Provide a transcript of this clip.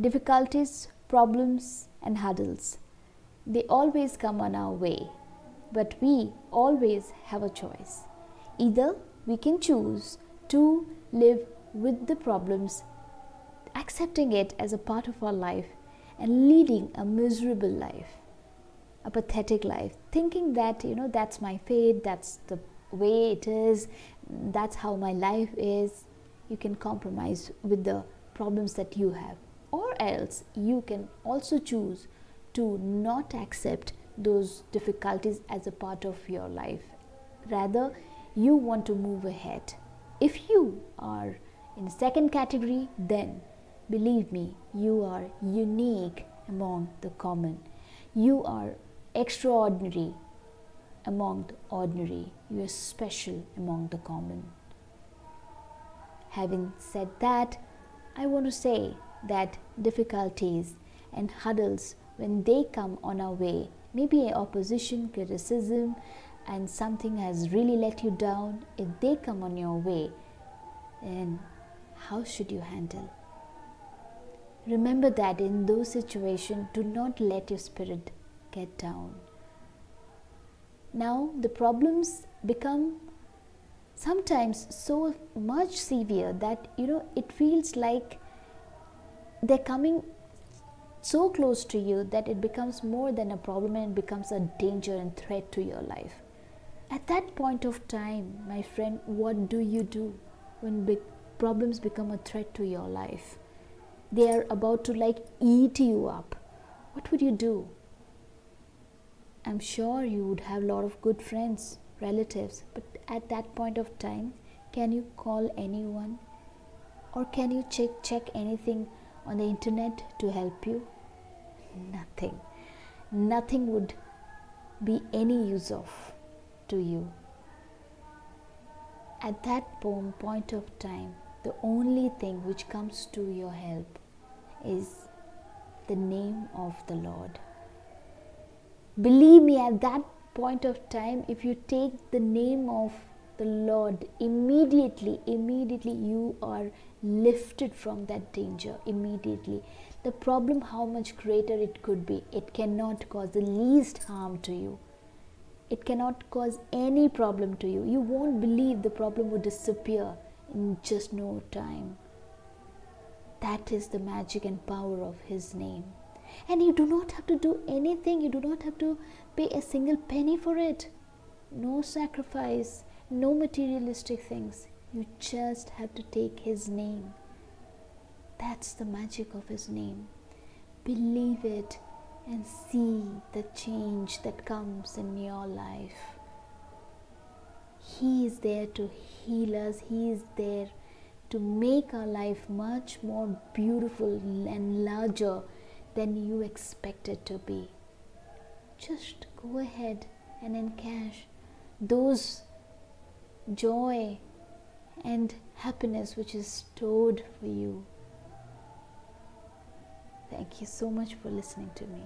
difficulties, problems, and hurdles. They always come on our way, but we always have a choice. Either we can choose to live with the problems, accepting it as a part of our life, and leading a miserable life, a pathetic life, thinking that, you know, that's my fate, that's the way it is, that's how my life is. You can compromise with the problems that you have, else you can also choose to not accept those difficulties as a part of your life. Rather, you want to move ahead. If you are in second category, then believe me, you are unique among the common. You are extraordinary among the ordinary. You are special among the common. Having said that, I want to say that difficulties and hurdles, when they come on our way, maybe opposition, criticism, and something has really let you down, if they come on your way, then how should you handle? Remember that in those situations, do not let your spirit get down. Now, the problems become sometimes so much severe that you know it feels like they're coming so close to you that it becomes more than a problem and becomes a danger and threat to your life. At that point of time, my friend, what do you do when big problems become a threat to your life? They are about to like eat you up. What would you do? I'm sure you would have a lot of good friends, relatives, but at that point of time, can you call anyone? Or can you check check anything on the internet to help you? Nothing. Nothing would be any use of to you. At that point of time, the only thing which comes to your help is the name of the Lord. Believe me, at that point of time, if you take the name of the Lord, immediately, immediately you are lifted from that danger. Immediately. The problem, how much greater it could be, it cannot cause the least harm to you. It cannot cause any problem to you. You won't believe the problem would disappear in just no time. That is the magic and power of His name. And you do not have to do anything, you do not have to pay a single penny for it. No sacrifice, no materialistic things. You just have to take His name. That's the magic of His name. Believe it and see the change that comes in your life. He is there to heal us, He is there to make our life much more beautiful and larger than you expect it to be. Just go ahead and encash those joy and happiness which is stored for you. Thank you so much for listening to me.